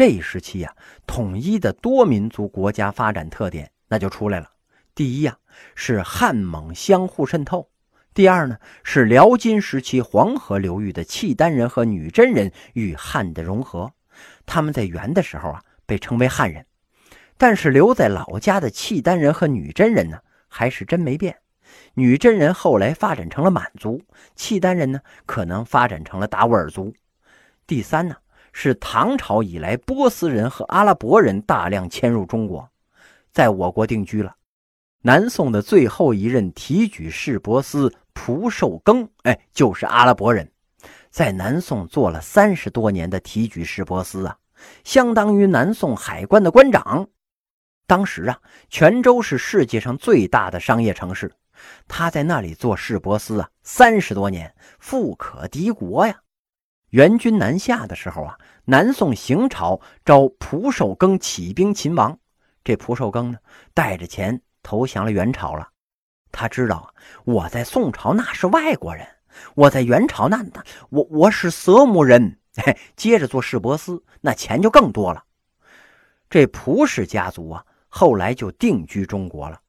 这一时期呀，统一的多民族国家发展特点那就出来了。第一呀，是汉蒙相互渗透；第二呢，是辽金时期黄河流域的契丹人和女真人与汉的融合。他们在元的时候啊，被称为汉人，但是留在老家的契丹人和女真人呢，还是真没变。女真人后来发展成了满族，契丹人呢，可能发展成了达斡尔族。第三呢，是唐朝以来波斯人和阿拉伯人大量迁入中国，在我国定居了。南宋的最后一任提举市舶司蒲寿庚，哎，就是阿拉伯人，在南宋做了三十多年的提举市舶司啊。相当于南宋海关的关长。当时啊，泉州是世界上最大的商业城市，他在那里做市舶司啊，三十多年，富可敌国呀。元军南下的时候啊，南宋行朝招蒲寿庚起兵勤王，这蒲寿庚呢，带着钱投降了元朝了。他知道，我在宋朝那是外国人，我在元朝那那我我是色目人。嘿，接着做市舶司，那钱就更多了。这蒲氏家族啊，后来就定居中国了。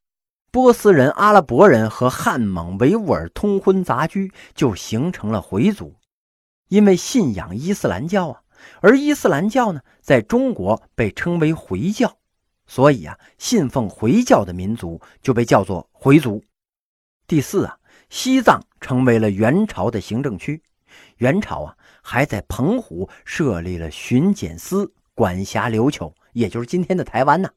波斯人、阿拉伯人和汉蒙维吾尔通婚杂居，就形成了回族。因为信仰伊斯兰教啊，而伊斯兰教呢，在中国被称为回教，所以啊，信奉回教的民族就被叫做回族。第四啊，西藏成为了元朝的行政区。元朝啊。还在澎湖设立了巡检司，管辖琉球，也就是今天的台湾呢。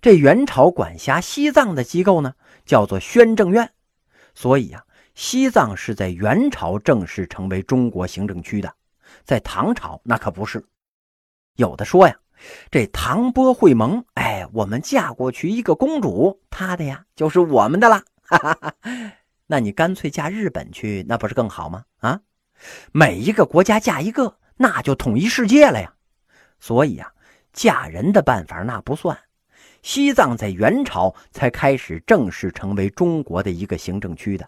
这元朝管辖西藏的机构呢，叫做宣政院。所以啊，西藏是在元朝正式成为中国行政区的，在唐朝那可不是。有的说呀，这唐波会盟，哎，我们嫁过去一个公主，她的呀就是我们的啦。哈哈哈，那你干脆嫁日本去，那不是更好吗？啊？每一个国家嫁一个，那就统一世界了呀。所以啊，嫁人的办法那不算。西藏在元朝才开始正式成为中国的一个行政区的。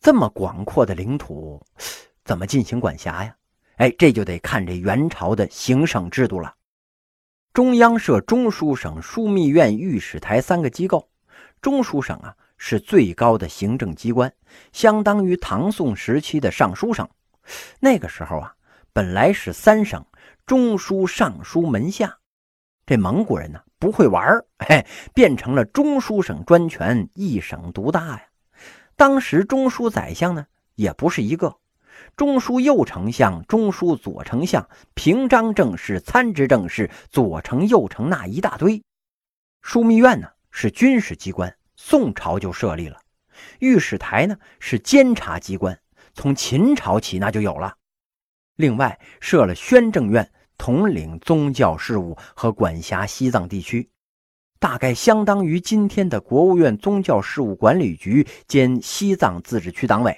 这么广阔的领土，怎么进行管辖呀？哎，这就得看这元朝的行省制度了。中央设中书省、枢密院、御史台三个机构。中书省啊。是最高的行政机关，相当于唐宋时期的尚书省。那个时候啊，本来是三省：中书、尚书、门下。这蒙古人呢不会玩嘿，变成了中书省专权，一省独大呀。当时中书宰相呢也不是一个，中书右丞相、中书左丞相、平章政事、参知政事、左丞、右丞那一大堆。枢密院呢是军事机关。宋朝就设立了，御史台呢是监察机关，从秦朝起那就有了。另外设了宣政院，统领宗教事务和管辖西藏地区，大概相当于今天的国务院宗教事务管理局兼西藏自治区党委。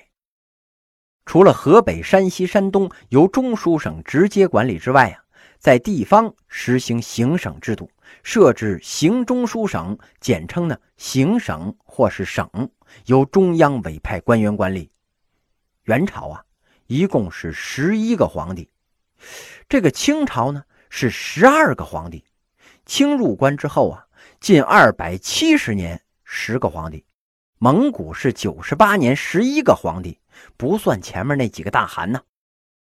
除了河北、山西、山东由中书省直接管理之外啊，在地方实行行省制度。设置行中书省，简称呢行省或是省，由中央委派官员管理。元朝啊，一共是十一个皇帝，这个清朝呢是十二个皇帝。清入关之后啊，近二百七十年十个皇帝，蒙古是九十八年十一个皇帝，不算前面那几个大汗呢。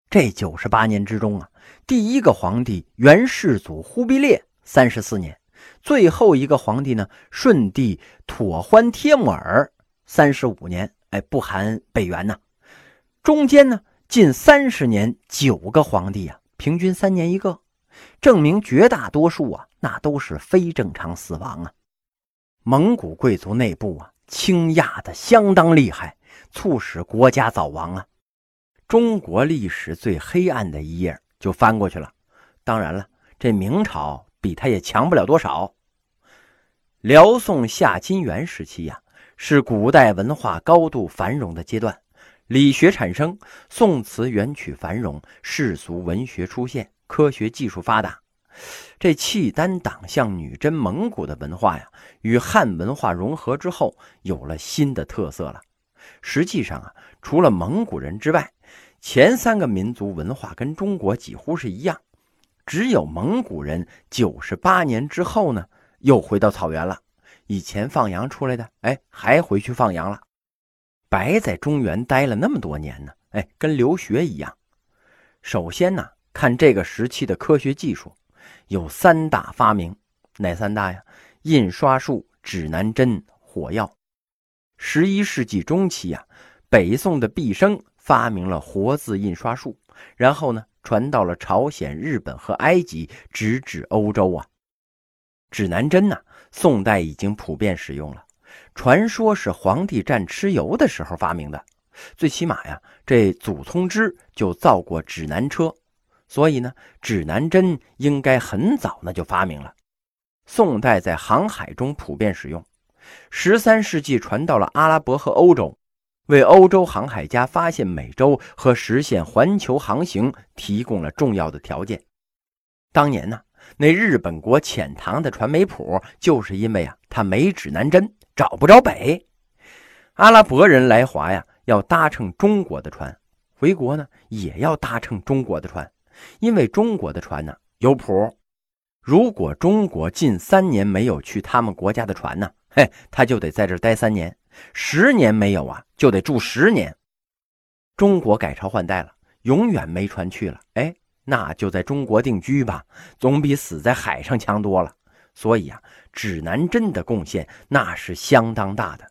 这九十八年之中啊，第一个皇帝元世祖忽必烈。三十四年，最后一个皇帝呢，顺帝妥欢帖木儿，三十五年，哎，不含北元呢。中间呢，近三十年，九个皇帝啊，平均三年一个，证明绝大多数啊，那都是非正常死亡啊。蒙古贵族内部啊，倾轧的相当厉害，促使国家早亡啊。中国历史最黑暗的一页就翻过去了。当然了，这明朝。比他也强不了多少。辽宋夏金元时期呀，是古代文化高度繁荣的阶段，理学产生，宋词元曲繁荣，世俗文学出现，科学技术发达。这契丹党项女真蒙古的文化呀，与汉文化融合之后，有了新的特色了。实际上啊，除了蒙古人之外，前三个民族文化跟中国几乎是一样。只有蒙古人九十八年之后呢，又回到草原了。以前放羊出来的，哎，还回去放羊了，白在中原待了那么多年呢，哎，跟留学一样。首先呢，看这个时期的科学技术，有三大发明，哪三大呀？印刷术、指南针、火药。十一世纪中期呀，北宋的毕升发明了活字印刷术，然后呢，传到了朝鲜、日本和埃及，直至欧洲啊。指南针呢，宋代已经普遍使用了，传说是皇帝战蚩尤的时候发明的。最起码呀，这祖冲之就造过指南车，所以呢，指南针应该很早那就发明了。宋代在航海中普遍使用，十三世纪传到了阿拉伯和欧洲，为欧洲航海家发现美洲和实现环球航行提供了重要的条件。当年呢，那日本国遣唐的船没谱，就是因为啊，他没指南针，找不着北。阿拉伯人来华呀。要搭乘中国的船回国呢，也要搭乘中国的船，因为中国的船呢有谱。如果中国近三年没有去他们国家的船呢，嘿，他就得在这待三年；十年没有啊，就得住十年。中国改朝换代了，永远没船去了，哎，那就在中国定居吧，总比死在海上强多了。所以啊，指南针的贡献那是相当大的。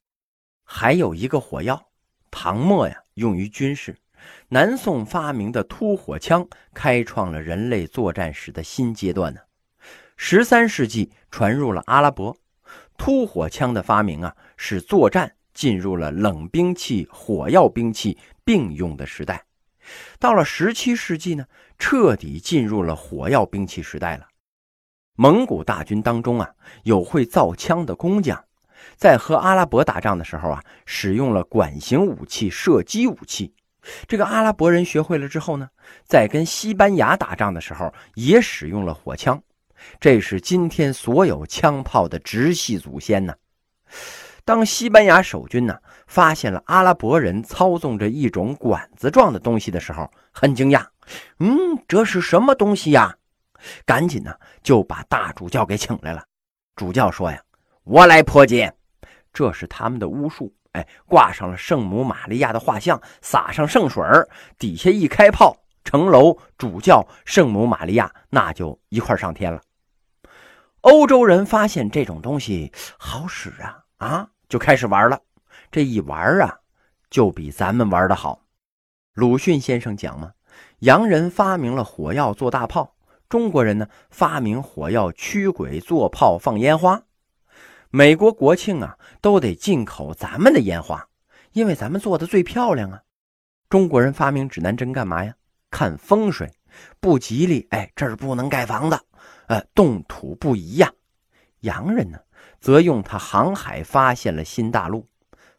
还有一个火药。唐末呀，用于军事。南宋发明的突火枪，开创了人类作战史的新阶段呢。十三世纪传入了阿拉伯，突火枪的发明啊，使作战进入了冷兵器、火药兵器并用的时代。到了十七世纪呢，彻底进入了火药兵器时代了。蒙古大军当中啊，有会造枪的工匠。在和阿拉伯打仗的时候啊，使用了管型武器、射击武器。这个阿拉伯人学会了之后呢，在跟西班牙打仗的时候也使用了火枪。这是今天所有枪炮的直系祖先呢。当西班牙守军呢发现了阿拉伯人操纵着一种管子状的东西的时候，很惊讶。嗯，这是什么东西呀？赶紧呢就把大主教给请来了。主教说呀。我来破解，这是他们的巫术。哎，挂上了圣母玛利亚的画像，撒上圣水底下一开炮，城楼、主教、圣母玛利亚那就一块上天了。欧洲人发现这种东西好使啊，啊，就开始玩了。这一玩啊，就比咱们玩的好。鲁迅先生讲嘛，洋人发明了火药做大炮，中国人呢发明火药驱鬼做炮放烟花。美国国庆啊，都得进口咱们的烟花，因为咱们做的最漂亮啊。中国人发明指南针干嘛呀？看风水，不吉利，哎，这儿不能盖房子，呃，动土不宜呀。洋人呢，则用它航海，发现了新大陆。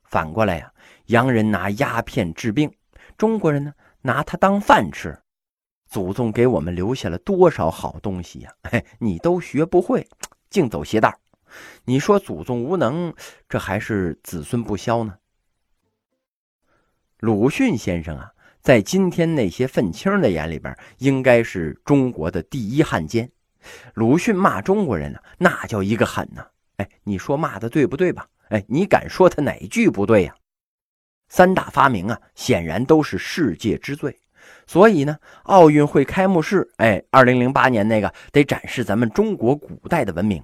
反过来呀，洋人拿鸦片治病，中国人呢，拿它当饭吃。祖宗给我们留下了多少好东西呀？嘿，你都学不会，净走邪道。你说祖宗无能，这还是子孙不肖呢？鲁迅先生啊，在今天那些愤青的眼里边，应该是中国的第一汉奸。鲁迅骂中国人呢，那叫一个狠呐！哎，你说骂的对不对吧？哎，你敢说他哪句不对呀？三大发明啊，显然都是世界之最。所以呢，奥运会开幕式，哎，二零零八年那个得展示咱们中国古代的文明。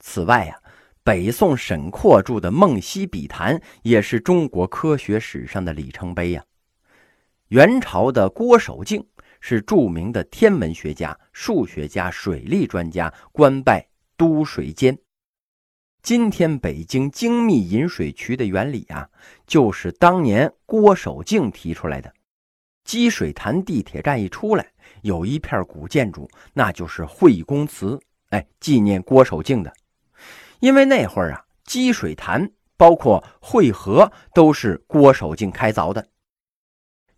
此外呀，北宋沈括著的《梦溪笔谈》也是中国科学史上的里程碑呀。元朝的郭守敬是著名的天文学家、数学家、水利专家，官拜都水监。今天北京精密引水渠的原理啊，就是当年郭守敬提出来的。积水潭地铁站一出来，有一片古建筑，那就是惠公祠，哎，纪念郭守敬的。因为那会儿啊，积水潭包括汇河都是郭守敬开凿的。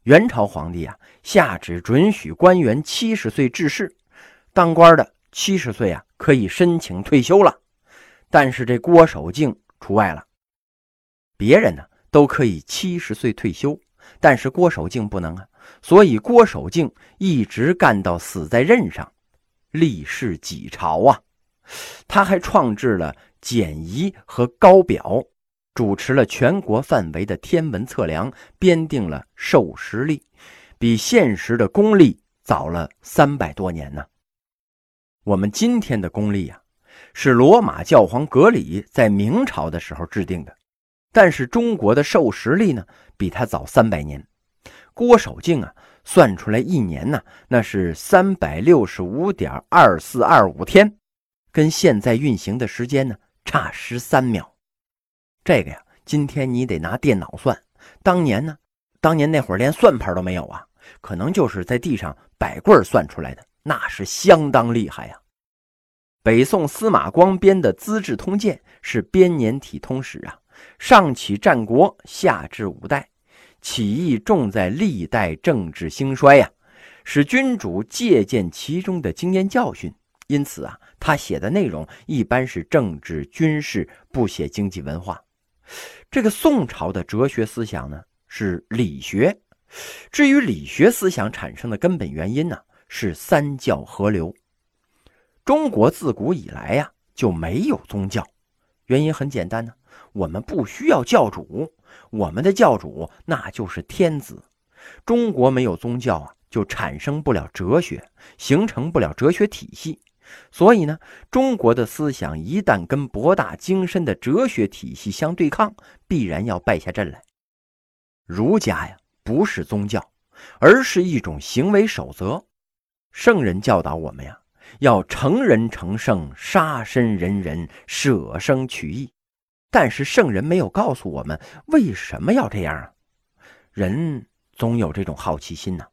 元朝皇帝啊，下旨准许官员七十岁致仕，当官的七十岁啊可以申请退休了，但是这郭守敬除外了。别人呢都可以七十岁退休，但是郭守敬不能啊，所以郭守敬一直干到死在任上。历世几朝啊。他还创制了简仪和高表，主持了全国范围的天文测量，编定了授时历，比现实的公历早了三百多年呢。我们今天的公历啊，是罗马教皇格里在明朝的时候制定的，但是中国的授时历呢，比他早三百年。郭守敬啊，算出来一年呢，那是三百六十五点二四二五天，跟现在运行的时间呢差十三秒。这个呀，今天你得拿电脑算，当年呢，当年那会儿连算盘都没有啊，可能就是在地上摆棍算出来的，那是相当厉害呀。北宋司马光编的《资治通鉴》是编年体通史啊，上起战国，下至五代。起义重在历代政治兴衰呀，使君主借鉴其中的经验教训。因此啊，他写的内容一般是政治军事，不写经济文化。这个宋朝的哲学思想呢是理学。至于理学思想产生的根本原因呢，是三教合流。中国自古以来呀就没有宗教，原因很简单呢，我们不需要教主。我们的教主那就是天子，中国没有宗教啊，就产生不了哲学，形成不了哲学体系。所以呢，中国的思想一旦跟博大精深的哲学体系相对抗，必然要败下阵来。儒家呀，不是宗教，而是一种行为守则。圣人教导我们呀，要成人成圣，杀身仁人，舍生取义。但是圣人没有告诉我们为什么要这样啊？人总有这种好奇心呢。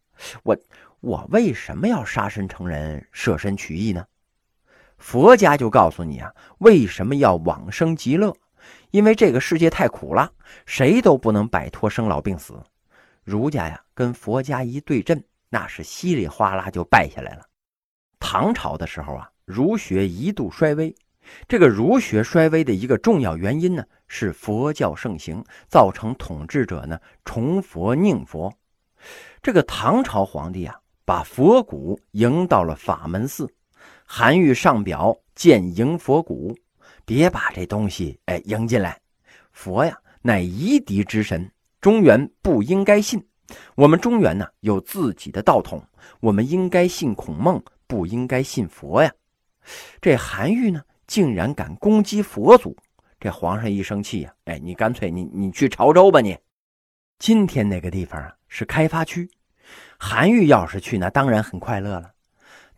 我我为什么要杀身成仁、舍身取义呢？佛家就告诉你啊，为什么要往生极乐？因为这个世界太苦了，谁都不能摆脱生老病死。儒家呀，跟佛家一对阵，那是稀里哗啦就败下来了。唐朝的时候啊，儒学一度衰微。这个儒学衰微的一个重要原因呢，是佛教盛行，造成统治者呢崇佛宁佛。这个唐朝皇帝啊，把佛骨迎到了法门寺，韩愈上表见迎佛骨，别把这东西哎迎进来。佛呀，乃夷狄之神，中原不应该信。我们中原呢有自己的道统，我们应该信孔孟，不应该信佛呀。这韩愈呢？竟然敢攻击佛祖，这皇上一生气呀！哎，你干脆你你去潮州吧你。今天那个地方啊是开发区，韩愈要是去那当然很快乐了。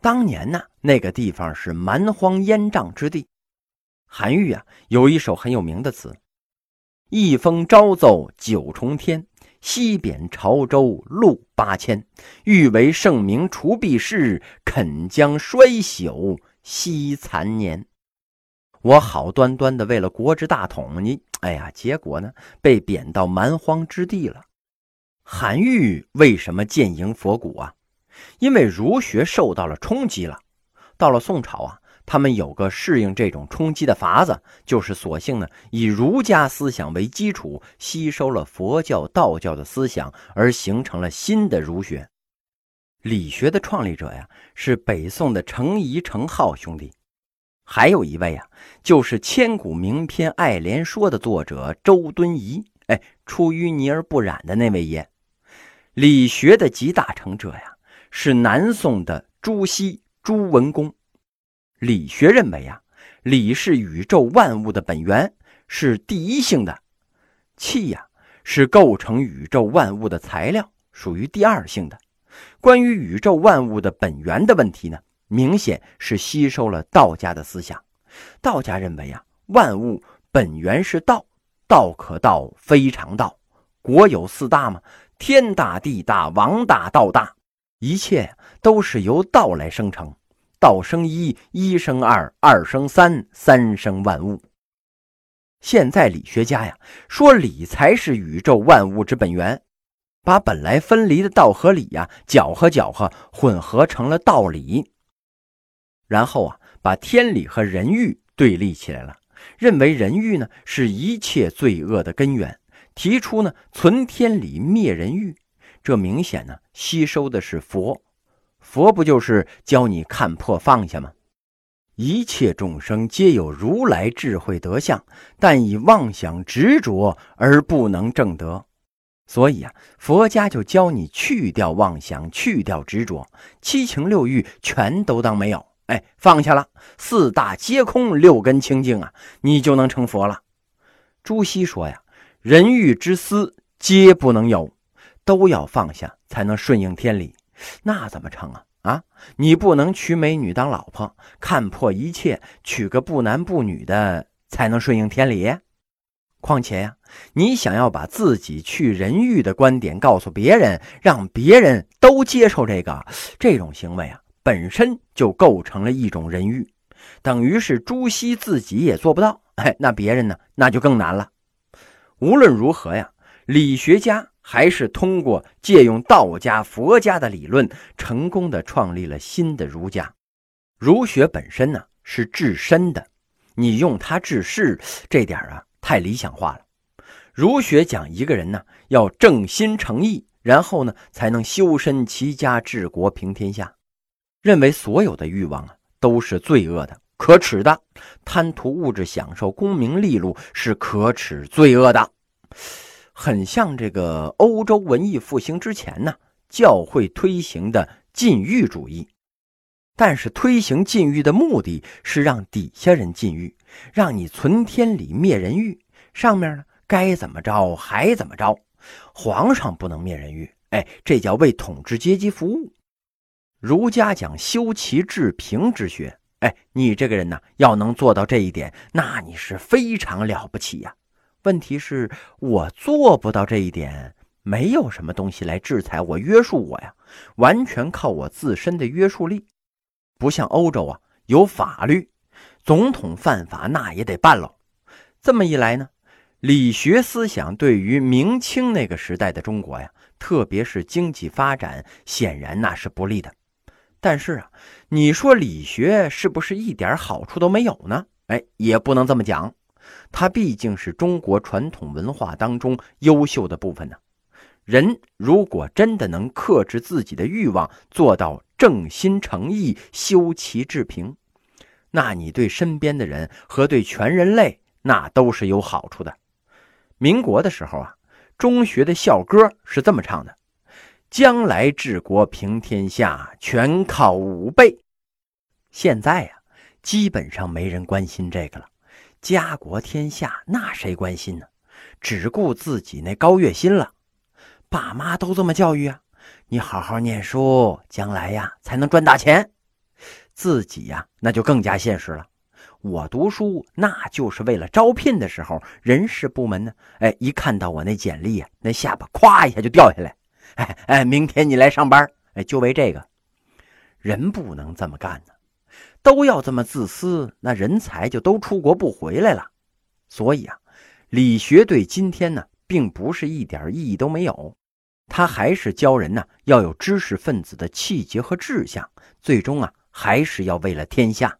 当年呢那个地方是蛮荒烟瘴之地，韩愈啊有一首很有名的词：“一封朝奏九重天，西贬潮州路八千。欲为圣明除弊事，肯将衰朽惜残年。”我好端端的为了国之大统，你哎呀，结果呢被贬到蛮荒之地了。韩愈为什么建营佛骨啊？因为儒学受到了冲击了。到了宋朝啊，他们有个适应这种冲击的法子，就是索性呢以儒家思想为基础，吸收了佛教、道教的思想，而形成了新的儒学。理学的创立者呀，是北宋的程颐、程颢兄弟。还有一位啊，就是千古名篇《爱莲说》的作者周敦颐。哎，出淤泥而不染的那位爷，理学的集大成者呀，是南宋的朱熹朱文公。理学认为啊，理是宇宙万物的本源，是第一性的；气呀，是构成宇宙万物的材料，属于第二性的。关于宇宙万物的本源的问题呢？明显是吸收了道家的思想。道家认为啊，万物本源是道，道可道非常道。国有四大嘛，天大、地大、王大、道大，一切都是由道来生成。道生一，一生二，二生三，三生万物。现在理学家呀，说理才是宇宙万物之本源，把本来分离的道和理呀，搅和搅和，混合成了道理。然后啊，把天理和人欲对立起来了，认为人欲呢是一切罪恶的根源，提出呢存天理灭人欲，这明显呢吸收的是佛，佛不就是教你看破放下吗？一切众生皆有如来智慧德相，但以妄想执着而不能证得。所以啊，佛家就教你去掉妄想，去掉执着，七情六欲全都当没有。哎，放下了，四大皆空，六根清净啊，你就能成佛了。朱熹说呀：“人欲之思皆不能有，都要放下才能顺应天理。那怎么成啊？”啊，你不能娶美女当老婆，看破一切，娶个不男不女的才能顺应天理。况且呀，你想要把自己去人欲的观点告诉别人，让别人都接受这个，这种行为啊，本身就构成了一种人欲，等于是朱熹自己也做不到。哎，那别人呢，那就更难了。无论如何呀，理学家。还是通过借用道家、佛家的理论，成功的创立了新的儒家。儒学本身呢是治身的，你用它治世，这点啊太理想化了。儒学讲一个人呢要正心诚意，然后呢才能修身齐家治国平天下。认为所有的欲望啊都是罪恶的、可耻的，贪图物质享受、功名利禄是可耻罪恶的。很像这个欧洲文艺复兴之前呢，教会推行的禁欲主义，但是推行禁欲的目的是让底下人禁欲，让你存天理灭人欲，上面呢该怎么着还怎么着，皇上不能灭人欲，哎，这叫为统治阶级服务。儒家讲修齐治平之学，哎，你这个人呢要能做到这一点，那你是非常了不起呀。问题是我做不到这一点，没有什么东西来制裁我、约束我呀，完全靠我自身的约束力。不像欧洲啊，有法律，总统犯法那也得办喽。这么一来呢，理学思想对于明清那个时代的中国呀，特别是经济发展，显然那是不利的。但是啊，你说理学是不是一点好处都没有呢？哎，也不能这么讲。它毕竟是中国传统文化当中优秀的部分呢。人如果真的能克制自己的欲望，做到正心诚意、修齐治平，那你对身边的人和对全人类那都是有好处的。民国的时候啊，中学的校歌是这么唱的：“将来治国平天下，全靠武备。”现在呀，基本上没人关心这个了。家国天下，那谁关心呢？只顾自己那高月薪了。爸妈都这么教育啊，你好好念书，将来呀才能赚大钱。自己呀，那就更加现实了。我读书那就是为了招聘的时候，人事部门呢，哎，一看到我那简历呀，那下巴咵一下就掉下来。哎哎，明天你来上班，哎，就为这个。人不能这么干呢。都要这么自私，那人才就都出国不回来了。所以啊，理学对今天呢，并不是一点意义都没有。他还是教人呢，要有知识分子的气节和志向，最终啊，还是要为了天下。